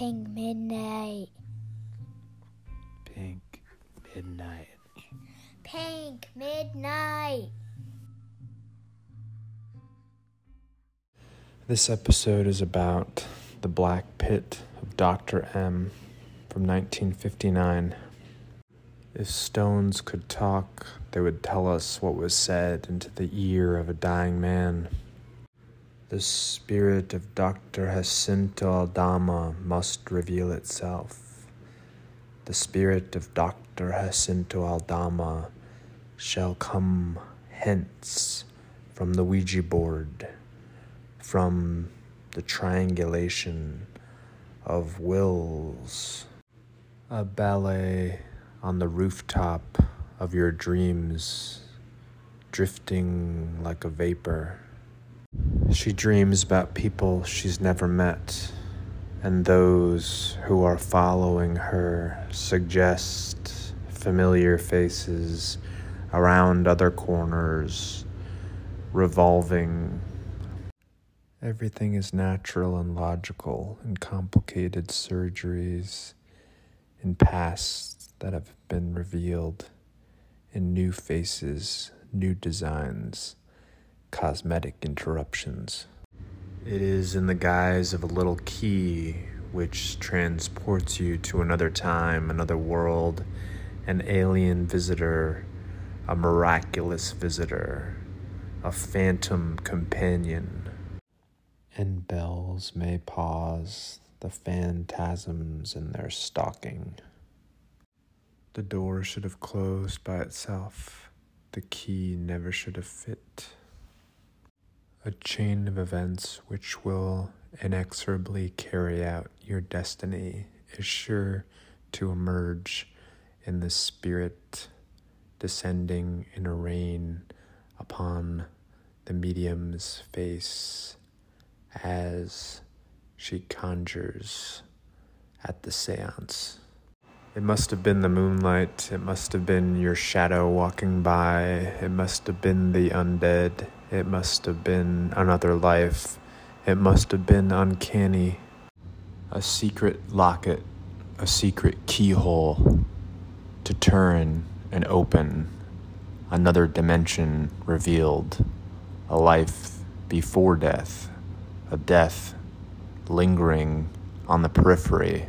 Pink Midnight. Pink Midnight. Pink Midnight. This episode is about the Black Pit of Dr. M from 1959. If stones could talk, they would tell us what was said into the ear of a dying man. The spirit of Dr. Jacinto Aldama must reveal itself. The spirit of Dr. Jacinto Aldama shall come hence from the Ouija board, from the triangulation of wills. A ballet on the rooftop of your dreams, drifting like a vapor. She dreams about people she's never met, and those who are following her suggest familiar faces around other corners, revolving. Everything is natural and logical in complicated surgeries, in pasts that have been revealed, in new faces, new designs cosmetic interruptions. It is in the guise of a little key which transports you to another time, another world, an alien visitor, a miraculous visitor, a phantom companion. And bells may pause, the phantasms in their stalking. The door should have closed by itself. The key never should have fit. A chain of events which will inexorably carry out your destiny is sure to emerge in the spirit descending in a rain upon the medium's face as she conjures at the seance. It must have been the moonlight. It must have been your shadow walking by. It must have been the undead. It must have been another life. It must have been uncanny. A secret locket, a secret keyhole to turn and open. Another dimension revealed. A life before death. A death lingering on the periphery.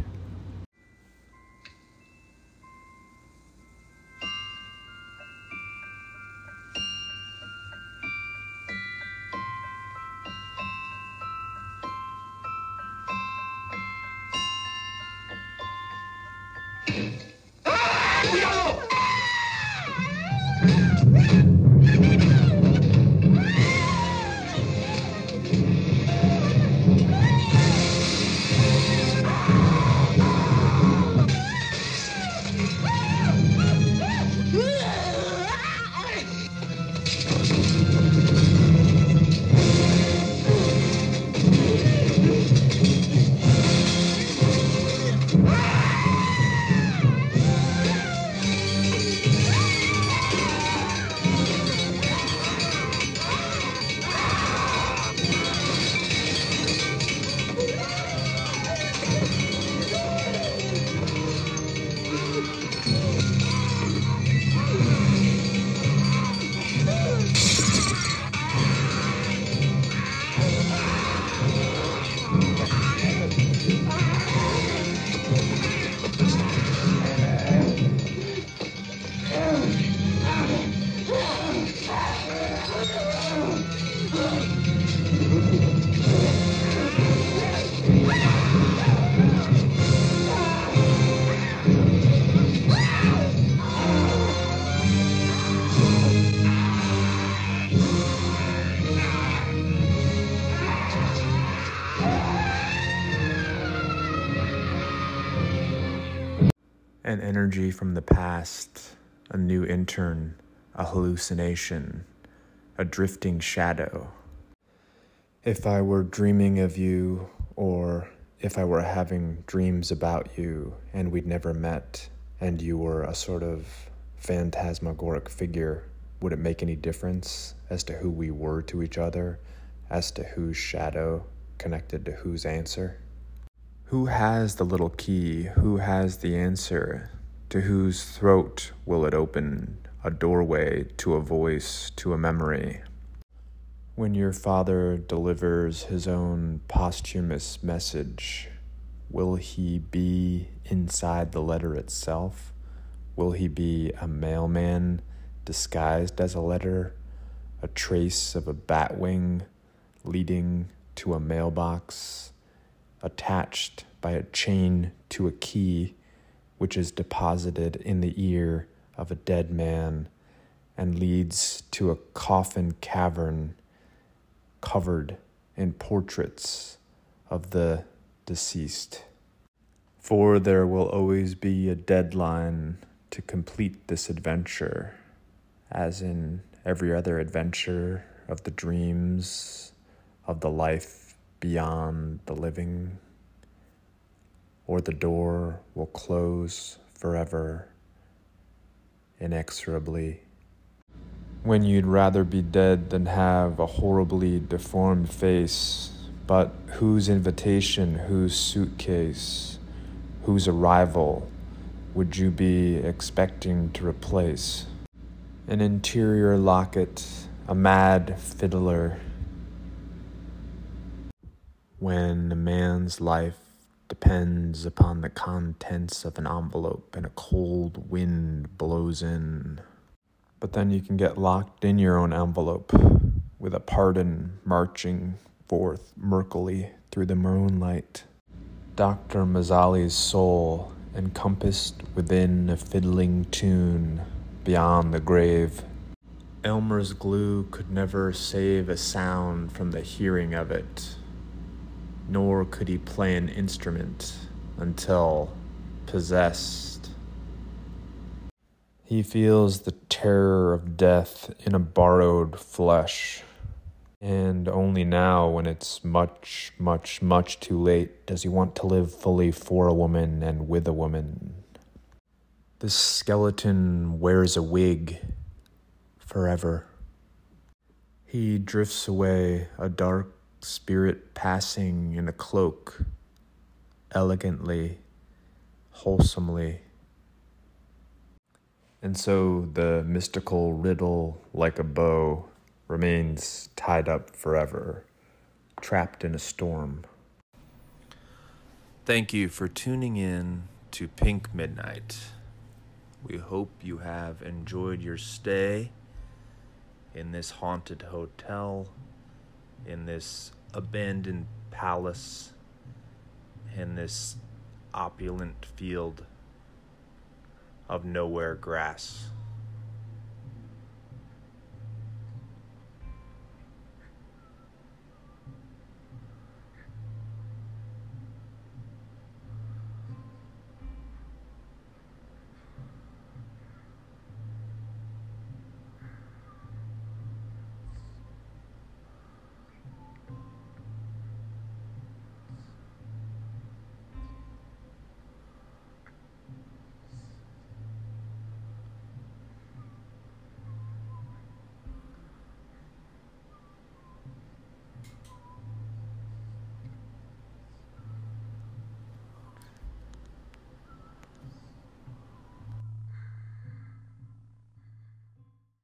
An energy from the past, a new intern, a hallucination, a drifting shadow. If I were dreaming of you, or if I were having dreams about you and we'd never met, and you were a sort of phantasmagoric figure, would it make any difference as to who we were to each other, as to whose shadow connected to whose answer? Who has the little key? Who has the answer? To whose throat will it open a doorway to a voice, to a memory? When your father delivers his own posthumous message, will he be inside the letter itself? Will he be a mailman disguised as a letter, a trace of a bat wing leading to a mailbox, attached by a chain to a key which is deposited in the ear of a dead man and leads to a coffin cavern covered in portraits of the deceased. For there will always be a deadline to complete this adventure, as in every other adventure of the dreams of the life beyond the living, or the door will close forever, inexorably when you'd rather be dead than have a horribly deformed face. But whose invitation, whose suitcase, whose arrival would you be expecting to replace? An interior locket, a mad fiddler. When a man's life depends upon the contents of an envelope and a cold wind blows in. But then you can get locked in your own envelope with a pardon marching forth murkily through the moonlight. Dr. Mazzali's soul encompassed within a fiddling tune beyond the grave. Elmer's glue could never save a sound from the hearing of it, nor could he play an instrument until possessed he feels the terror of death in a borrowed flesh. And only now, when it's much, much, much too late, does he want to live fully for a woman and with a woman. This skeleton wears a wig forever. He drifts away, a dark spirit passing in a cloak, elegantly, wholesomely. And so the mystical riddle, like a bow, remains tied up forever, trapped in a storm. Thank you for tuning in to Pink Midnight. We hope you have enjoyed your stay in this haunted hotel, in this abandoned palace, in this opulent field of nowhere grass.